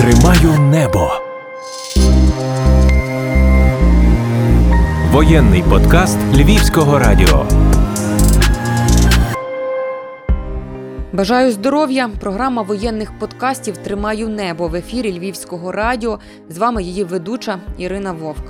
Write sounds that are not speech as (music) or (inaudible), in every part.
Тримаю небо. Воєнний подкаст Львівського радіо. Бажаю здоров'я. Програма воєнних подкастів Тримаю небо в ефірі Львівського радіо. З вами її ведуча Ірина Вовк.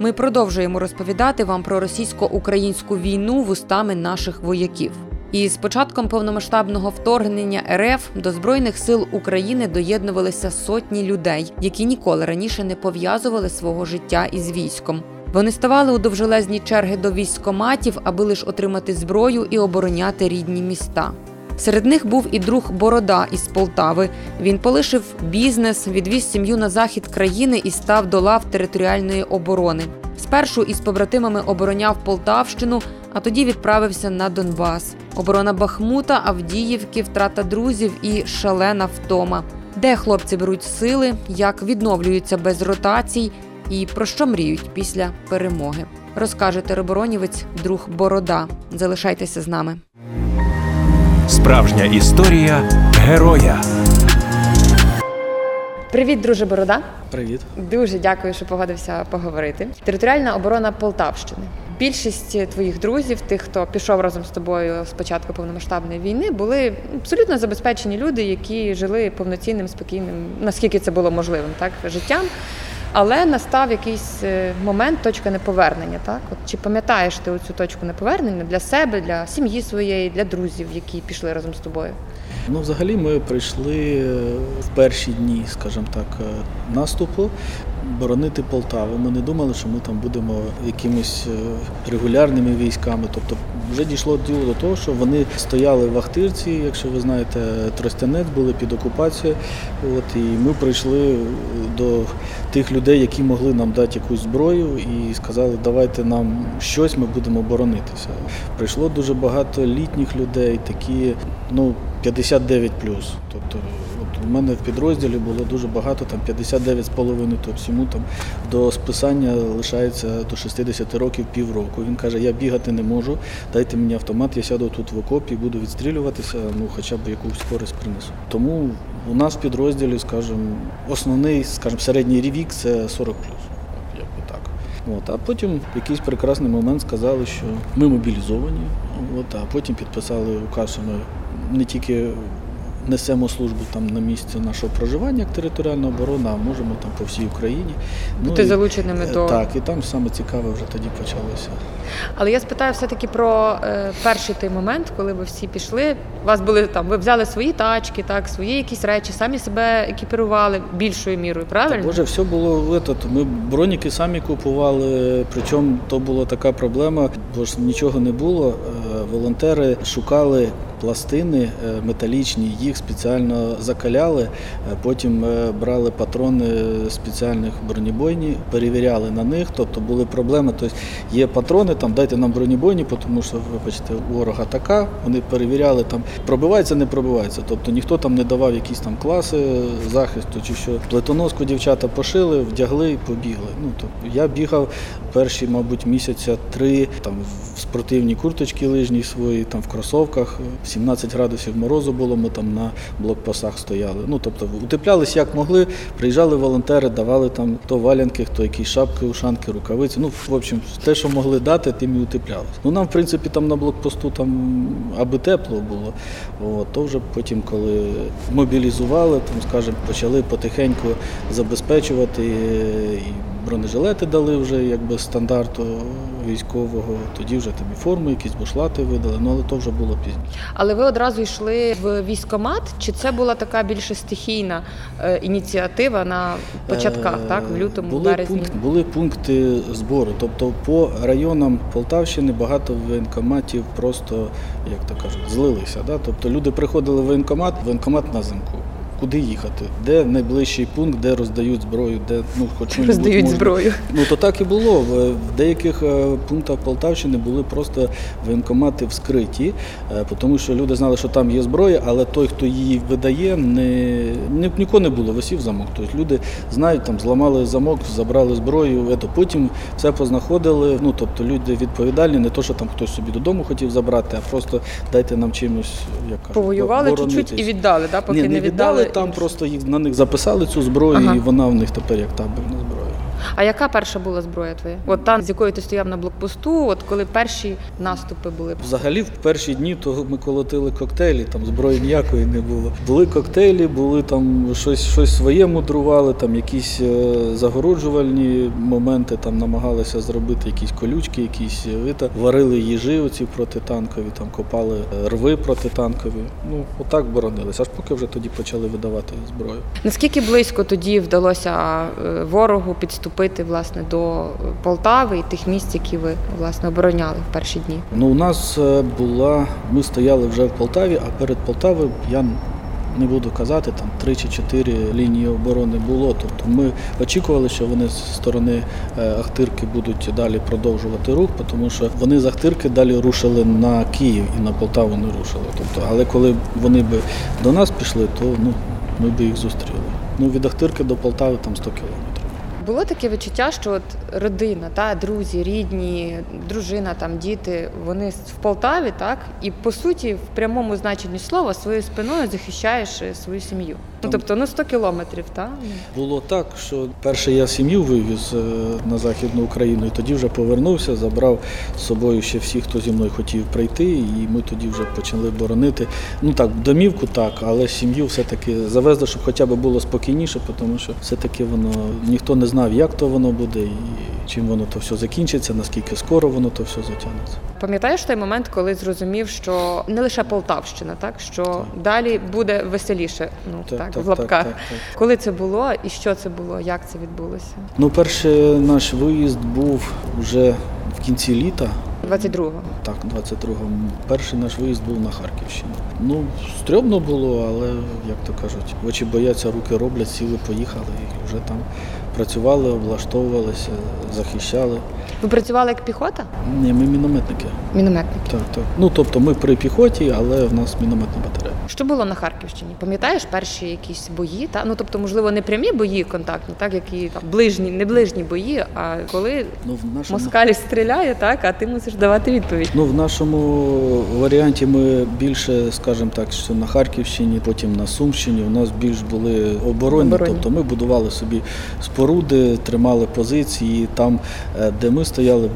Ми продовжуємо розповідати вам про російсько-українську війну вустами наших вояків. І з початком повномасштабного вторгнення РФ до збройних сил України доєднувалися сотні людей, які ніколи раніше не пов'язували свого життя із військом. Вони ставали у довжелезні черги до військкоматів, аби лише отримати зброю і обороняти рідні міста. Серед них був і друг Борода із Полтави. Він полишив бізнес, відвіз сім'ю на захід країни і став до лав територіальної оборони. Спершу із побратимами обороняв Полтавщину, а тоді відправився на Донбас. Оборона Бахмута, Авдіївки, втрата друзів і шалена втома. Де хлопці беруть сили, як відновлюються без ротацій і про що мріють після перемоги. Розкаже тероборонівець друг Борода. Залишайтеся з нами. Справжня історія героя. Привіт, друже Борода. Привіт. Дуже дякую, що погодився поговорити. Територіальна оборона Полтавщини. Більшість твоїх друзів, тих, хто пішов разом з тобою з початку повномасштабної війни, були абсолютно забезпечені люди, які жили повноцінним, спокійним, наскільки це було можливим, так життям. Але настав якийсь е, момент, точка неповернення. Так, от чи пам'ятаєш ти цю точку неповернення для себе, для сім'ї своєї, для друзів, які пішли разом з тобою? Ну, взагалі, ми прийшли в перші дні, скажімо так, е, наступу боронити Полтаву. Ми не думали, що ми там будемо якимись е, регулярними військами. Тобто, вже дійшло діло до того, що вони стояли в Ахтирці, якщо ви знаєте, Тростянець були під окупацією. От і ми прийшли до тих людей, які могли нам дати якусь зброю, і сказали, давайте нам щось, ми будемо боронитися. Прийшло дуже багато літніх людей, такі, ну. 59 Тобто от у мене в підрозділі було дуже багато, там 59,5, то всьому там до списання лишається до 60 років півроку. Він каже, я бігати не можу, дайте мені автомат, я сяду тут в окопі, буду відстрілюватися, ну хоча б якусь користь принесу. Тому у нас в підрозділі, скажімо, основний, скажімо, середній рівік це 40 так. От, А потім в якийсь прекрасний момент сказали, що ми мобілізовані, от, а потім підписали указ, не тільки несемо службу там на місці нашого проживання як територіальна оборона, а можемо там по всій Україні. Бути ну, залученими і, до так, і там саме цікаве вже тоді почалося. Але я спитаю все-таки про е, перший той момент, коли ви всі пішли. У вас були там, ви взяли свої тачки, так, свої якісь речі, самі себе екіпірували більшою мірою, правильно? Так, Боже, все було этот, Ми броніки самі купували, причому то була така проблема, бо ж нічого не було. Е, волонтери шукали пластини е, металічні, їх спеціально закаляли, е, потім е, брали патрони спеціальних бронебойні, перевіряли на них, тобто були проблеми. Тобто є патрони, там дайте нам бронебойні, тому що, вибачте, ворога така. Вони перевіряли, там пробивається, не пробивається. Тобто ніхто там не давав якісь там класи захисту чи що. Плетоноску дівчата пошили, вдягли і побігли. Ну, тобто, Я бігав перші, мабуть, місяця три там в спортивній курточці лижній свої, там в кросовках. 17 градусів морозу було, ми там на блокпостах стояли. Ну, тобто утеплялись як могли, приїжджали волонтери, давали там то валянки, то якісь шапки, ушанки, рукавиці. Ну, в общем, те, що могли дати, тим і утеплялись. Ну, нам, в принципі, там на блокпосту там аби тепло було. От, то вже потім, коли мобілізували, там, скажімо, почали потихеньку забезпечувати. і бронежилети дали вже якби стандарту військового, тоді вже тобі форму, якісь бушлати видали, ну але то вже було пізніше. Але ви одразу йшли в військомат, чи це була така більше стихійна е, ініціатива на початках, е, так? В лютому, були березні? Пункт, були пункти збору. Тобто по районам Полтавщини багато воєнкоматів просто, як то кажуть, злилися. Да? Тобто люди приходили в воєнкомат, воєнкомат на замку куди їхати, де найближчий пункт, де роздають зброю, де ну хоч роздають можна. зброю. Ну то так і було. В деяких е, пунктах Полтавщини були просто воєнкомати вскриті, е, тому що люди знали, що там є зброя, але той, хто її видає, не, не нікого не було, висів замок. Тобто люди знають, там зламали замок, забрали зброю, ето, потім все познаходили. Ну тобто люди відповідальні, не то, що там хтось собі додому хотів забрати, а просто дайте нам чимось, як кажуть, повоювали чуть-чуть і віддали, да, поки Ні, не віддали там просто їх на них записали цю зброю, Ага. і вона в них тепер як табельна зброя. А яка перша була зброя твоя? От та, з якою ти стояв на блокпосту, от коли перші наступи були. Взагалі, в перші дні то ми колотили коктейлі, там зброї ніякої не було. Були коктейлі, були там щось, щось своє мудрували, там якісь е, загороджувальні моменти, там намагалися зробити якісь колючки, якісь е, вита. Варили їжі оці протитанкові, там копали е, рви протитанкові. Ну, отак боронилися, аж поки вже тоді почали видавати зброю. Наскільки близько тоді вдалося ворогу підступити власне до Полтави і тих місць, які ви власне обороняли в перші дні? Ну, у нас е, була, ми стояли вже в Полтаві, а перед Полтавою я не буду казати, там три чи чотири лінії оборони було. Тобто ми очікували, що вони з сторони е, Ахтирки будуть далі продовжувати рух, тому що вони з Ахтирки далі рушили на Київ і на Полтаву не рушили. Тобто, але коли вони би до нас пішли, то ну, ми б їх зустріли. Ну, від Ахтирки до Полтави там 100 кілометрів. Було таке відчуття, що от родина, та друзі, рідні, дружина, там діти, вони в Полтаві, так і по суті, в прямому значенні слова своєю спиною захищаєш е, свою сім'ю. Ну тобто, ну 100 кілометрів, так? Було так, що перше я сім'ю вивіз е, на Західну Україну, і тоді вже повернувся, забрав з собою ще всіх, хто зі мною хотів прийти, і ми тоді вже почали боронити. Ну так, домівку так, але сім'ю все-таки завезли, щоб хоча б було спокійніше, тому що все-таки воно ніхто не знав, як то воно буде і чим воно то все закінчиться, наскільки скоро воно то все затягнеться. Пам'ятаєш той момент, коли зрозумів, що не лише Полтавщина, так що далі буде веселіше, ну так, в лапках. так, так. Коли це було і що це було, як це відбулося? Ну, перший наш виїзд був вже в кінці літа. 22-го. Так, 22-го. Перший наш виїзд був на Харківщину. Ну, стрьомно було, але, як то кажуть, очі бояться, руки роблять, сіли, поїхали і вже там працювали, облаштовувалися, захищали. Ви працювали як піхота? Ні, ми мінометники. Мінометники. Так, так. Ну, тобто ми при піхоті, але в нас мінометна батарея. Що було на Харківщині? Пам'ятаєш перші якісь бої? Та ну тобто, можливо, не прямі бої контактні, так які там ближні, не ближні бої, а коли Ну, в нашому... москалі стріляє, так а ти мусиш давати відповідь. Ну, в нашому варіанті ми більше, скажімо так, що на Харківщині, потім на Сумщині у нас більш були оборонні. Оборонні. Тобто ми будували собі споруди, тримали позиції. Там, е, де ми стояли,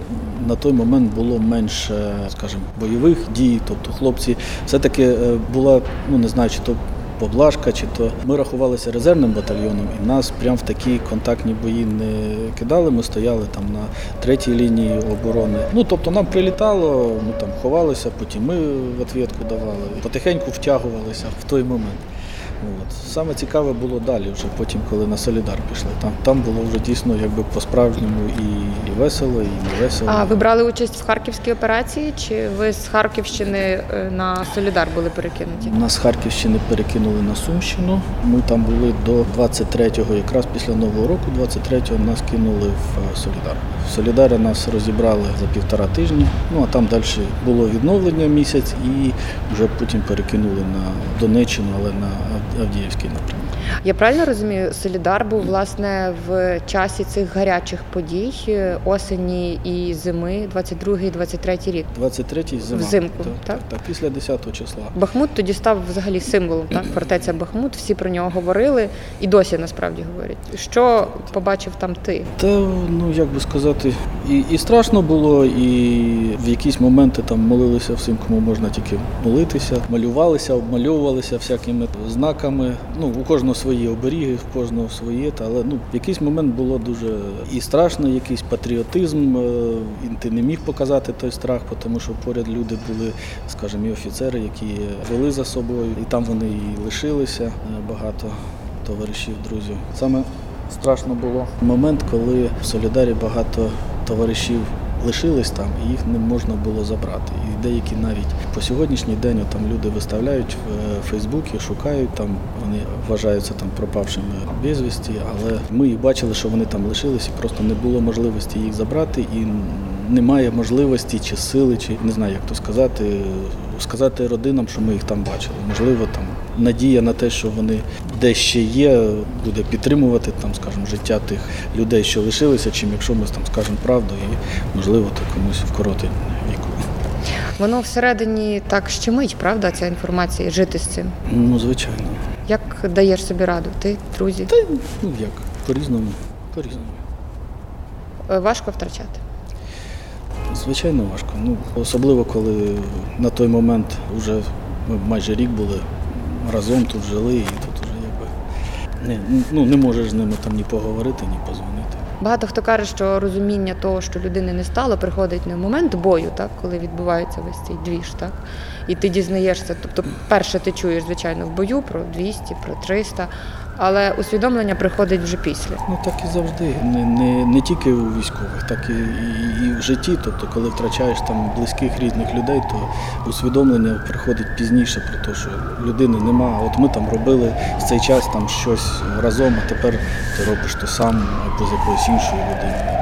на той момент було менше, скажімо, бойових дій. Тобто хлопці все-таки е, була, ну не знаю, чи то. Поблажка, чи то ми рахувалися резервним батальйоном, і нас прямо в такі контактні бої не кидали. Ми стояли там на третій лінії оборони. Ну тобто нам прилітало, ми там ховалися, потім ми в відповідку давали. Потихеньку втягувалися в той момент. От. Саме цікаве було далі, вже потім, коли на Солідар пішли. Там, там було вже дійсно якби по-справжньому і, і весело, і не весело. А ви брали участь в харківській операції? Чи ви з Харківщини е, на Солідар були перекинуті? Нас з Харківщини перекинули на Сумщину. Ми там були до 23-го, якраз після Нового року, 23-го нас кинули в е, Солідар. В Солідарі нас розібрали за півтора тижні. Ну а там далі було відновлення місяць і вже потім перекинули на Донеччину, але на Авдіївський напрямок. Я правильно розумію, Солідар був власне в часі цих гарячих подій е, осені і зими, 22-й, 23-й рік. 23-й зима. Взимку, так, так? так, так, після 10-го числа. Бахмут тоді став взагалі символом, так? Фортеця Бахмут, всі про нього говорили і досі насправді говорять. Що побачив там ти? Та ну як би сказати, і, і страшно було, і в якісь моменти там молилися всім, кому можна тільки молитися, малювалися, обмальовувалися всякими знаками. Ну у кожного свої оберіги, в кожного своє. Та але ну в якийсь момент було дуже і страшно, якийсь патріотизм. е, І ти не міг показати той страх, тому що поряд люди були, скажімо, і офіцери, які вели за собою, і там вони і лишилися е, багато товаришів, друзів. Саме страшно було момент, коли в Солідарі багато товаришів лишились там, і їх не можна було забрати. І деякі навіть по сьогоднішній день там люди виставляють в е, Фейсбуці, шукають там, вони вважаються там пропавшими безвісті, але ми їх бачили, що вони там лишились, і просто не було можливості їх забрати, і немає можливості чи сили, чи не знаю, як то сказати, сказати родинам, що ми їх там бачили. Можливо, там надія на те, що вони де ще є, буде підтримувати там, скажімо, життя тих людей, що лишилися, чим якщо ми там скажемо правду і можливо то комусь вкоротить віку. Воно всередині так щемить, правда, ця інформація, жити з цим. Ну, звичайно. Як даєш собі раду? Ти, друзі? Та ну як, по-різному, по-різному. Е, Важко втрачати. Звичайно, важко. Ну, особливо, коли на той момент вже ми майже рік були разом тут жили, і тут вже якби не, ну, не можеш з ними там ні поговорити, ні позвонити. Багато хто каже, що розуміння того, що людини не стало, приходить не в момент бою, так, коли відбувається весь цей двіж, так? І ти дізнаєшся. Тобто, перше ти чуєш, звичайно, в бою про 200, про 300, але усвідомлення приходить вже після. Ну так і завжди. Не, не, не тільки у військових, так і, і, і в житті. Тобто, коли втрачаєш там близьких рідних людей, то усвідомлення приходить пізніше про те, що людини нема. От ми там робили в цей час там щось разом, а тепер ти робиш то сам або з якоюсь іншою людиною.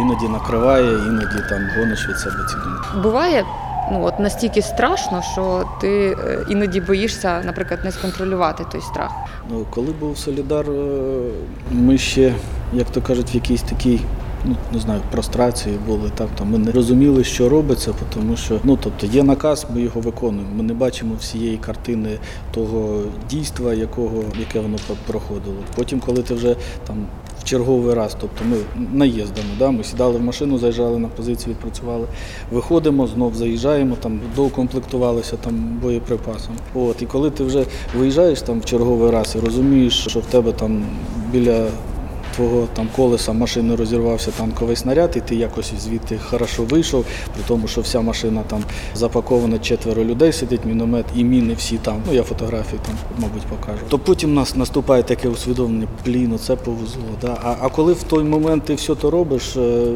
Іноді накриває, іноді там гониш від себе ці думки. Буває ну, от настільки страшно, що ти е, іноді боїшся, наприклад, не сконтролювати той страх. Ну, коли був Солідар, е, ми ще, як то кажуть, в якійсь такій. Ну, не знаю, прострації були так. То ми не розуміли, що робиться, тому що ну тобто є наказ, ми його виконуємо. Ми не бачимо всієї картини того дійства, якого яке воно проходило. Потім, коли ти вже там черговий раз, тобто ми наїздимо, да, ми сідали в машину, заїжджали на позицію, відпрацювали, виходимо, знов заїжджаємо, там доукомплектувалися там боєприпасом. От і коли ти вже виїжджаєш там в черговий раз і розумієш, що в тебе там біля твого там колеса машини розірвався танковий снаряд, і ти якось звідти хорошо вийшов, при тому, що вся машина там запакована, четверо людей сидить, міномет і міни всі там. Ну я фотографії там, мабуть, покажу. То потім у нас наступає таке усвідомлення, блін, оце повезло. Да? А, а коли в той момент ти все то робиш, е,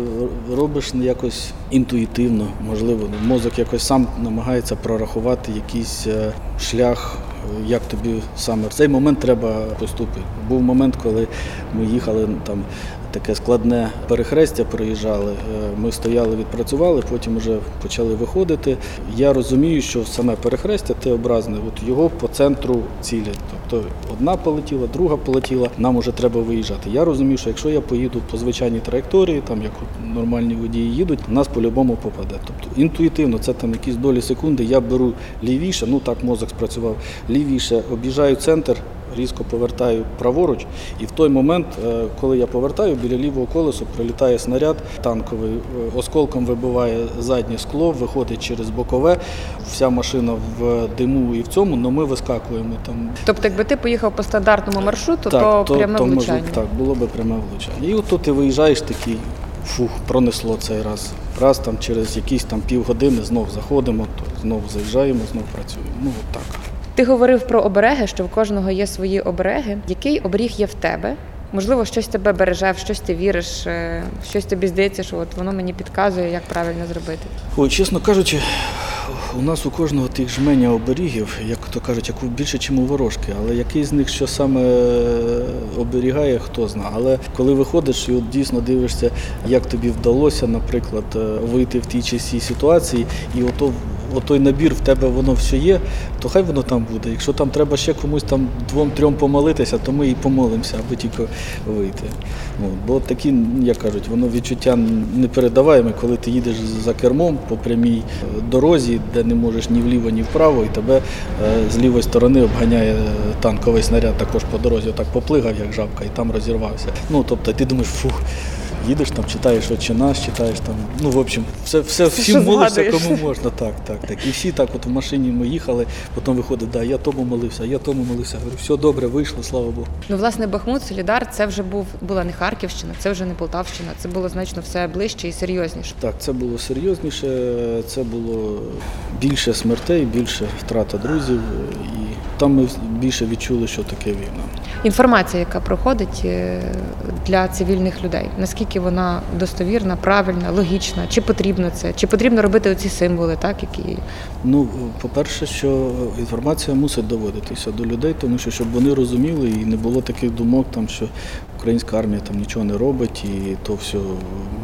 робиш якось інтуїтивно, можливо, мозок якось сам намагається прорахувати якийсь е, шлях. Як тобі саме в цей момент треба поступити? Був момент, коли ми їхали там таке складне перехрестя, проїжджали. Е, Ми стояли, відпрацювали, потім вже почали виходити. Я розумію, що саме перехрестя Т-образне, от його по центру цілі. Тобто одна полетіла, друга полетіла, нам вже треба виїжджати. Я розумію, що якщо я поїду по звичайній траєкторії, там як нормальні водії їдуть, нас по-любому попаде. Тобто інтуїтивно, це там якісь долі секунди, я беру лівіше, ну так мозок спрацював, лівіше, об'їжджаю центр, різко повертаю праворуч, і в той момент, е, коли я повертаю, біля лівого колесу прилітає снаряд танковий, е, осколком вибиває заднє скло, виходить через бокове, вся машина в диму і в цьому, але ми вискакуємо там. Тобто, якби ти поїхав по стандартному маршруту, Так, то, пряме влучання. так, було би пряме влучання. І от ти виїжджаєш такий, фух, пронесло цей раз. Раз там через якісь там півгодини знов заходимо, то знов заїжджаємо, знов працюємо. Ну от так. Ти говорив про обереги, що в кожного є свої обереги. Який оберіг є в тебе? Можливо, щось тебе береже, в щось ти віриш, е, щось тобі здається, що от воно мені підказує, як правильно зробити. Ой, чесно кажучи, у нас у кожного тих жменя оберігів, як то кажуть, як більше, ніж у ворожки. Але який з них що саме е, оберігає, хто знає. Але коли виходиш і от дійсно дивишся, як тобі вдалося, наприклад, е, вийти в тій чи сій ситуації, і ото, отой набір в тебе воно все є, то хай воно там буде. Якщо там треба ще комусь там двом-трьом помолитися, то ми і помолимося, аби тільки вийти. Ну, бо такі, як кажуть, воно відчуття непередаваєме, коли ти їдеш за кермом по прямій е, дорозі, де не можеш ні вліво, ні вправо, і тебе е, з лівої сторони обганяє танковий снаряд також по дорозі, отак поплигав, як жабка, і там розірвався. Ну, тобто ти думаєш, фух. Їдеш там, читаєш «Отче наш», читаєш там. Ну, в общем, все, все, всім молишся, кому можна. Так, так, так. І всі так, от в машині ми їхали, потім виходить, да, я тому молився, я тому молився. Говорю, все добре, вийшло, слава Богу. Ну, власне, Бахмут, Солідар, це вже був була не Харківщина, це вже не Полтавщина, це було значно все ближче і серйозніше. Так, це було серйозніше, це було більше смертей, більше втрата друзів, і там ми більше відчули, що таке війна. Інформація, яка проходить е, для цивільних людей, наскільки вона достовірна, правильна, логічна, чи потрібно це, чи потрібно робити оці символи, так які Ну, по-перше, що інформація мусить доводитися до людей, тому що щоб вони розуміли і не було таких думок, там, що українська армія там нічого не робить, і то все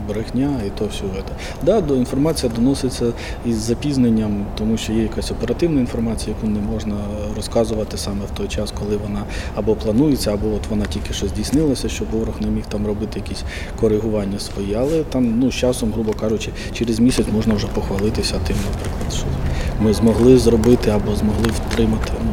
брехня, і то все це. Да, до інформація доноситься із запізненням, тому що є якась оперативна інформація, яку не можна розказувати саме в той час, коли вона або планується, або от вона тільки що здійснилася, щоб ворог не міг там робити якісь коригування свої. Але там, ну, з часом, грубо кажучи, через місяць можна вже похвалитися тим, наприклад, що ми змогли зробити або змогли втримати. Ну.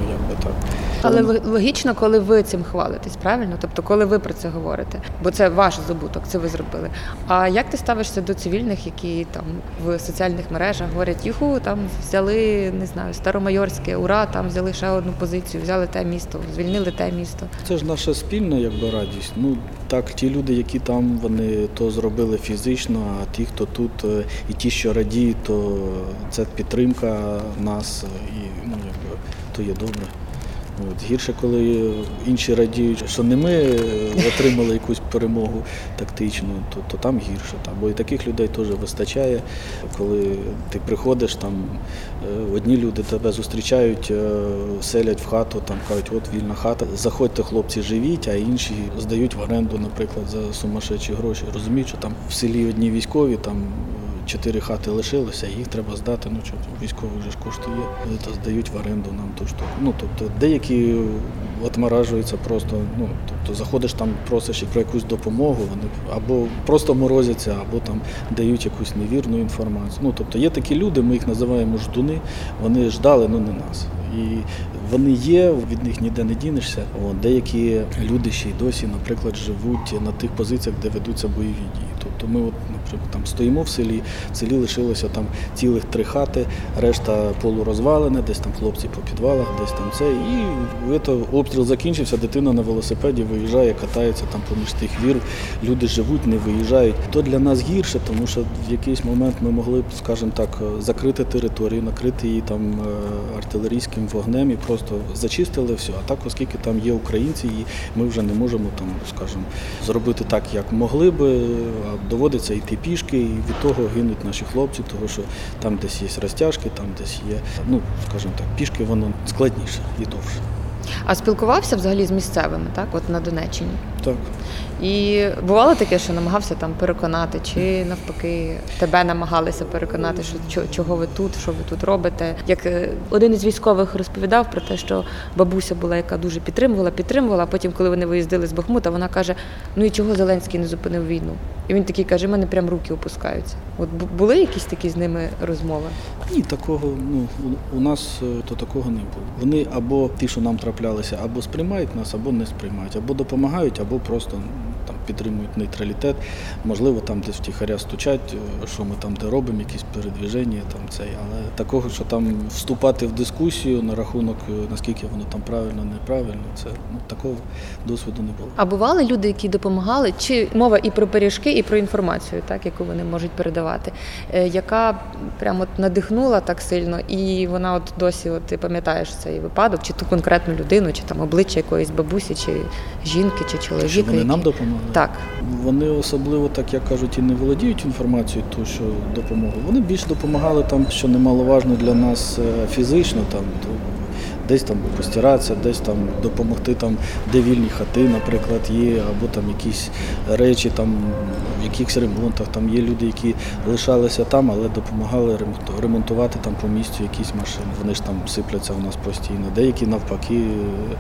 Але логічно, коли ви цим хвалитесь, правильно? Тобто, коли ви про це говорите, бо це ваш здобуток, це ви зробили. А як ти ставишся до цивільних, які там в соціальних мережах говорять, юху, там взяли не знаю, Старомайорське, ура, там взяли ще одну позицію, взяли те місто, звільнили те місто. Це ж наша спільна якби радість. Ну так, ті люди, які там, вони то зробили фізично, а ті, хто тут, е, і ті, що радіють, то це підтримка нас, е, і ну якби то є добре. От. Гірше, коли інші радіють, що не ми е, отримали якусь перемогу тактичну, то, то там гірше. Там. Бо і таких людей теж вистачає, коли ти приходиш, там е, одні люди тебе зустрічають, е, селять в хату, там кажуть, от вільна хата. Заходьте, хлопці, живіть, а інші здають в оренду, наприклад, за сумасшедші гроші. Розуміють, що там в селі одні військові, там чотири хати лишилося, їх треба здати. Ну що військовий вже ж коштує, е, то здають в оренду нам ту штуку. Ну тобто деякі отморажуються просто. Ну тобто заходиш там, просиш і про якусь допомогу, вони або просто морозяться, або там дають якусь невірну інформацію. Ну тобто є такі люди, ми їх називаємо ждуни. Вони ждали, ну не нас. І вони є, від них ніде не дінешся. От, деякі люди ще й досі, наприклад, живуть на тих позиціях, де ведуться бойові дії. Тобто ми, от, наприклад, там стоїмо в селі, в селі лишилося там цілих три хати, решта полурозвалене, десь там хлопці по підвалах, десь там це. І это, обстріл закінчився, дитина на велосипеді виїжджає, катається там поміж тих вір. Люди живуть, не виїжджають. То для нас гірше, тому що в якийсь момент ми могли б, скажімо так, закрити територію, накрити її там е, артилерійським вогнем і просто зачистили все. А так, оскільки там є українці, і ми вже не можемо там, скажімо, зробити так, як могли би, доводиться йти пішки, і від того гинуть наші хлопці, тому що там десь є розтяжки, там десь є, ну скажімо так, пішки воно складніше і довше. А спілкувався взагалі з місцевими, так, от на Донеччині. Так. І бувало таке, що намагався там переконати, чи навпаки тебе намагалися переконати, що чого ви тут, що ви тут робите. Як е, один із військових розповідав про те, що бабуся була, яка дуже підтримувала, підтримувала. А потім, коли вони виїздили з Бахмута, вона каже: Ну і чого Зеленський не зупинив війну? І він такий каже: «В мене прям руки опускаються. От були якісь такі з ними розмови? Ні, такого ну у- нас е, то такого не було. Вони або ті, що нам траплялися, або сприймають нас, або не сприймають, або допомагають, або просто там підтримують нейтралітет. Можливо, там десь втіхаря стучать, е, що ми там де робимо, якісь передвіження, там цей. Але такого, що там вступати в дискусію на рахунок, е, наскільки воно там правильно, неправильно, це ну такого досвіду не було. А бували люди, які допомагали, чи мова і про пиріжки, і про інформацію, так яку вони можуть передавати, е, яка прямо от надихнула так сильно, і вона от досі, от ти пам'ятаєш цей випадок, чи ту конкретну людину, чи там обличчя якоїсь бабусі, чи жінки, чи чоловіка. Що вони нам допомогли? Так. Вони особливо, так як кажуть, і не володіють інформацією, ту, що допомогу. Вони більш допомагали там, що немаловажно для нас е, фізично, там то десь там постиратися, десь там допомогти, там, де вільні хати, наприклад, є, або там якісь речі, там в якихось ремонтах. Там є люди, які лишалися там, але допомагали ремонтувати там по місцю якісь машини. Вони ж там сипляться у нас постійно. Деякі навпаки е,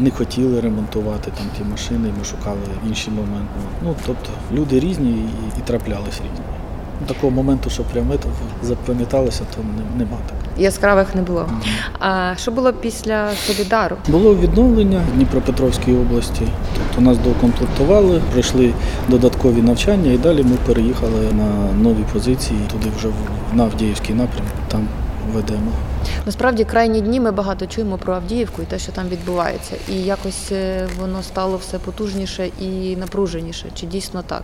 не хотіли ремонтувати там ті машини, ми шукали інші моменти. Ну тобто люди різні і, і траплялись різні. Такого моменту, що прямо запам'яталося, то нема так. Яскравих не було. А що було після Солідару? Було відновлення в Дніпропетровській області. Тобто нас доукомплектували, пройшли додаткові навчання і далі ми переїхали на нові позиції туди вже в- Навдіївський Авдіївський напрямок. Там ведемо. Насправді крайні дні ми багато чуємо про Авдіївку і те, що там відбувається, і якось е, воно стало все потужніше і напруженіше. Чи дійсно так?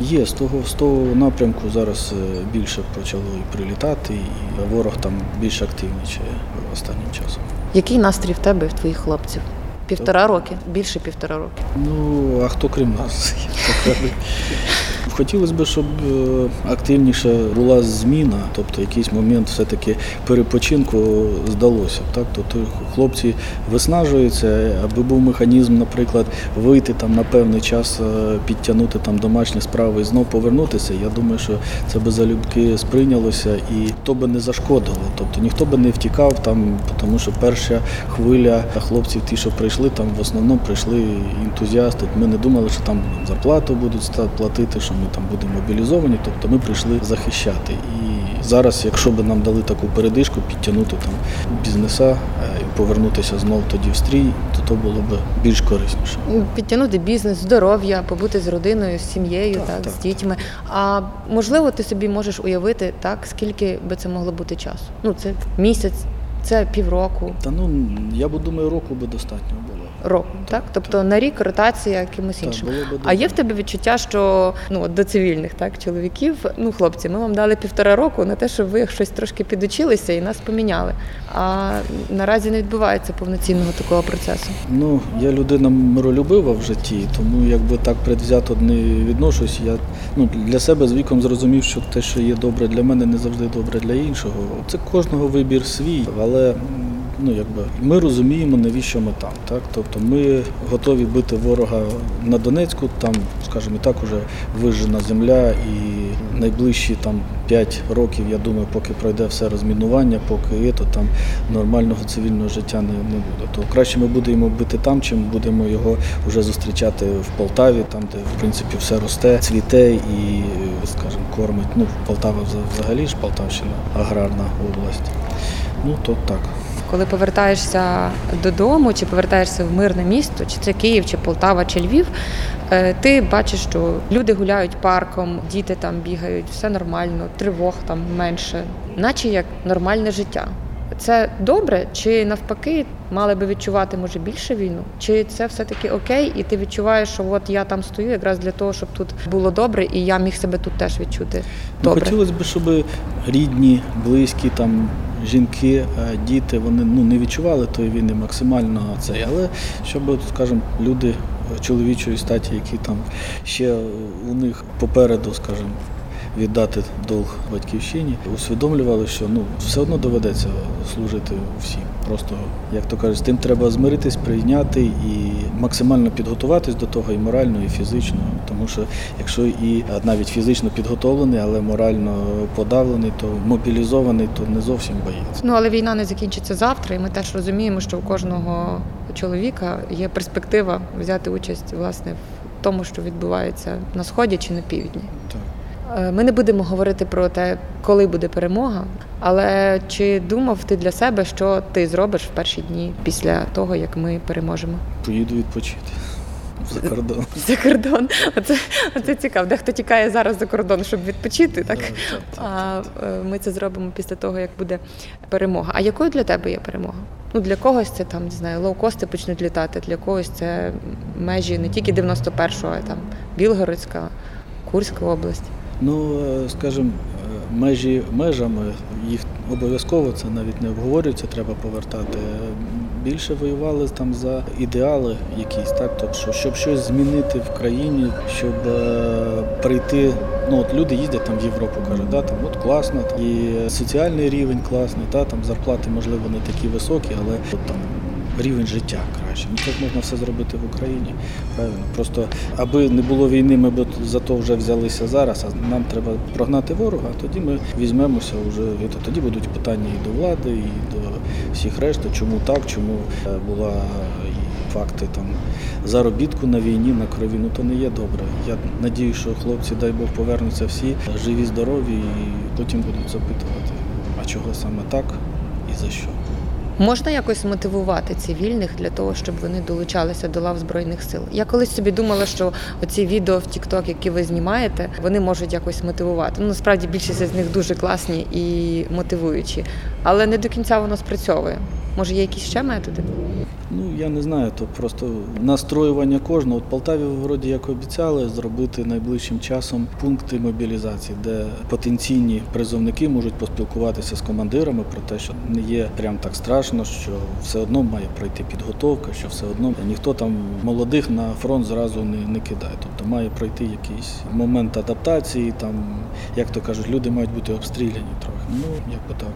Є з того, з того напрямку зараз е, більше почало і прилітати, і ворог там більш активнічає останнім часом. Який настрій в тебе і в твоїх хлопців? Півтора роки, більше півтора роки. Ну, а хто крім нас? (laughs) Хотілося б, щоб е, активніше була зміна, тобто якийсь момент все-таки перепочинку здалося. Так? Тобто хлопці виснажуються, аби був механізм, наприклад, вийти там на певний час, е, підтягнути там домашні справи і знов повернутися. Я думаю, що це би залюбки сприйнялося і то би не зашкодило. Тобто ніхто би не втікав там, тому що перша хвиля хлопців, ті, що прийшли, там в основному прийшли ентузіасти. Ми не думали, що там зарплату будуть платити, що ми там будемо мобілізовані. Тобто ми прийшли захищати. І зараз, якщо б нам дали таку передишку, підтягнути там бізнеса е, і повернутися знову тоді в стрій, то то було б більш корисніше. Підтягнути бізнес, здоров'я, побути з родиною, з сім'єю, Так, так, так, з дітьми. А можливо, ти собі можеш уявити так, скільки би це могло бути часу? Ну, це місяць, це півроку, Та ну я б думаю, року би достатньо було. Року, так? Тобто на рік ротація якимось іншим. А є в тебе відчуття, що ну до цивільних так чоловіків, ну хлопці, ми вам дали півтора року на те, щоб ви щось трошки підучилися і нас поміняли. А наразі не відбувається повноцінного такого процесу. Ну, я людина миролюбива в житті, тому якби так предвзято не відношусь. Я ну, для себе з віком зрозумів, що те, що є добре для мене, не завжди добре для іншого. Це кожного вибір свій, але ну, якби, ми розуміємо, навіщо ми там. Так? Тобто ми готові бити ворога на Донецьку, там, скажімо, так уже вижжена земля, і найближчі там 5 років, я думаю, поки пройде все розмінування, поки то там нормального цивільного життя не, не буде. То краще ми будемо бити там, чим будемо його вже зустрічати в Полтаві, там, де в принципі все росте, цвіте і, скажімо, кормить. Ну, Полтава вза- взагалі ж Полтавщина аграрна область. Ну, то так. Коли повертаєшся додому, чи повертаєшся в мирне місто, чи це Київ, чи Полтава, чи Львів, е, ти бачиш, що люди гуляють парком, діти там бігають, все нормально, тривог там менше, наче як нормальне життя. Це добре, чи навпаки мали би відчувати може більше війну? Чи це все-таки окей, і ти відчуваєш, що от я там стою якраз для того, щоб тут було добре, і я міг себе тут теж відчути Ну, добре. хотілося б, щоб рідні, близькі, там, жінки, е, діти, вони ну, не відчували тої війни максимально цей, але щоб, скажімо, люди чоловічої статі, які там ще у них попереду, скажімо, віддати долг батьківщині, усвідомлювали, що ну все одно доведеться служити всім. Просто, як то кажуть, з тим треба змиритись, прийняти і максимально підготуватись до того і морально, і фізично. Тому що якщо і навіть фізично підготовлений, але морально подавлений, то мобілізований, то не зовсім боїться. Ну але війна не закінчиться завтра, і ми теж розуміємо, що у кожного чоловіка є перспектива взяти участь власне в тому, що відбувається на сході чи на півдні. Так. Е, Ми не будемо говорити про те, коли буде перемога, але чи думав ти для себе, що ти зробиш в перші дні після того, як ми переможемо? Поїду відпочити за кордон. За кордон. Оце, оце цікаво. Дехто тікає зараз за кордон, щоб відпочити, так? А е, ми це зробимо після того, як буде перемога. А якою для тебе є перемога? Ну для когось це там не знаю, лоукости почнуть літати, для когось це межі не тільки 91-го, а там Білгородська, Курська область. Ну, е, скажімо, е, межі межами їх обов'язково це навіть не обговорюється, треба повертати. Більше воювали там за ідеали якісь, так тобто, що- щоб щось змінити в країні, щоб е, прийти. Ну от люди їздять там в Європу, кажуть, да, там от класно, і соціальний рівень класний, та там зарплати можливо не такі високі, але от там рівень життя краще. Ну так можна все зробити в Україні. Правильно. Просто аби не було війни, ми б за то вже взялися зараз. А нам треба прогнати ворога. а Тоді ми візьмемося вже. Тоді будуть питання і до влади, і до всіх решти, чому так, чому е, була і факти там заробітку на війні, на крові. Ну то не є добре. Я надію, що хлопці, дай Бог, повернуться всі живі, здорові, і потім будуть запитувати, а чого саме так і за що. Можна якось мотивувати цивільних для того, щоб вони долучалися до лав збройних сил. Я колись собі думала, що оці відео в TikTok, які ви знімаєте, вони можуть якось мотивувати. Ну насправді більшість з них дуже класні і мотивуючі, але не до кінця воно спрацьовує. Може, є якісь ще методи? Ну я не знаю, то просто настроювання кожного. От Полтаві вроді як обіцяли зробити найближчим часом пункти мобілізації, де потенційні призовники можуть поспілкуватися з командирами про те, що не є прям так страшно, що все одно має пройти підготовка, що все одно ніхто там молодих на фронт зразу не, не кидає. Тобто має пройти якийсь момент адаптації, там як то кажуть, люди мають бути обстріляні трохи. Ну якби так.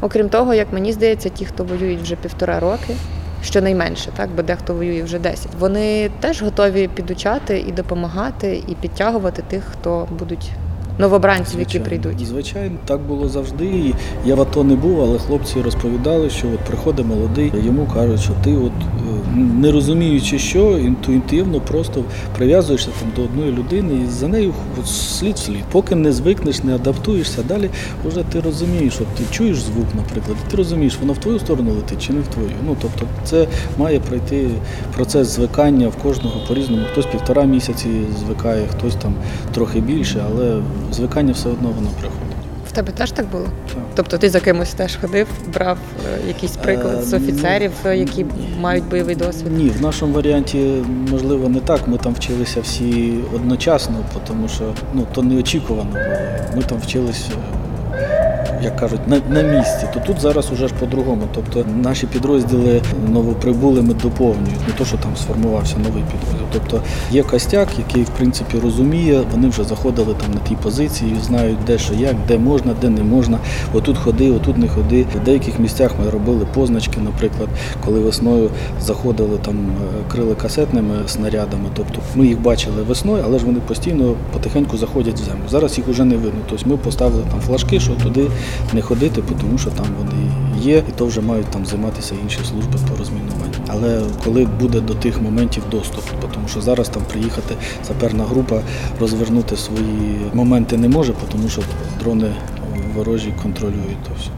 Окрім того, як мені здається, ті, хто воюють вже півтора роки, щонайменше, так, бо дехто воює вже 10, вони теж готові підучати і допомагати, і підтягувати тих, хто будуть новобранців, які прийдуть. Звичайно, так було завжди. Я в АТО не був, але хлопці розповідали, що от приходить молодий, йому кажуть, що ти, от е, не розуміючи, що інтуїтивно просто прив'язуєшся там до одної людини і за нею от слід слід. Поки не звикнеш, не адаптуєшся, далі вже ти розумієш, що ти чуєш звук, наприклад, ти розумієш, воно в твою сторону летить чи не в твою. Ну тобто, це має пройти процес звикання в кожного по-різному. Хтось півтора місяці звикає, хтось там трохи більше, але звикання все одно воно приходить. Тебе теж так було? Так. Тобто ти за кимось теж ходив, брав е, якийсь приклад з Е, офіцерів, ну, е, які мають бойовий досвід? Ні, в нашому варіанті можливо не так. Ми там вчилися всі одночасно, тому що ну то неочікувано було. Ми там вчилися. Як кажуть, на, на місці, то тут зараз уже ж по-другому. Тобто наші підрозділи новоприбулими доповнюють, не то, що там сформувався новий підрозділ. Тобто є костяк, який в принципі розуміє, вони вже заходили там на ті позиції, знають де що як, де можна, де не можна. Отут ходи, отут не ходи. В деяких місцях ми робили позначки, наприклад, коли весною заходили там, е, крили касетними снарядами. Тобто ми їх бачили весною, але ж вони постійно потихеньку заходять в землю. Зараз їх вже не видно. Тобто ми поставили там флажки, що туди не ходити, тому що там вони є, і то вже мають там займатися інші служби по розмінуванню. Але коли буде до тих моментів доступ, тому що зараз там приїхати саперна група розвернути свої моменти не може, тому що дрони ворожі контролюють то все.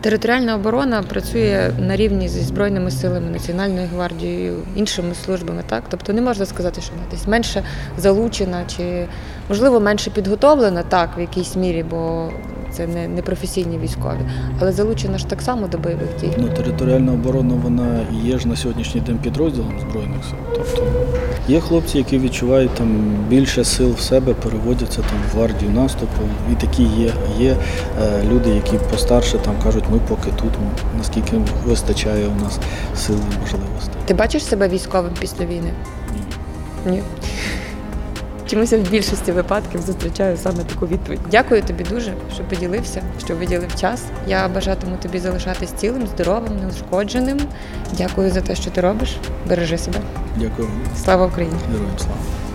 Територіальна оборона працює на рівні зі збройними силами, Національною гвардією, іншими службами. Так, тобто не можна сказати, що вона десь менше залучена чи можливо менше підготовлена, так в якійсь мірі, бо це не, не професійні військові, але залучена ж так само до бойових дій. Ну, територіальна оборона вона є ж на сьогоднішній день підрозділом Збройних сил. Тобто є хлопці, які відчувають там більше сил в себе, переводяться там в гвардію наступу. І такі є. Є е, люди, які постарше там кажуть, ми поки тут, наскільки вистачає у нас сил і можливостей. Ти бачиш себе військовим після війни? Ні. Ні. Чомусь в більшості випадків зустрічаю саме таку відповідь. Дякую тобі дуже, що поділився, що виділив час. Я бажатиму тобі залишатись цілим, здоровим, неушкодженим. Дякую за те, що ти робиш. Бережи себе. Дякую. Слава Україні! Героям слава.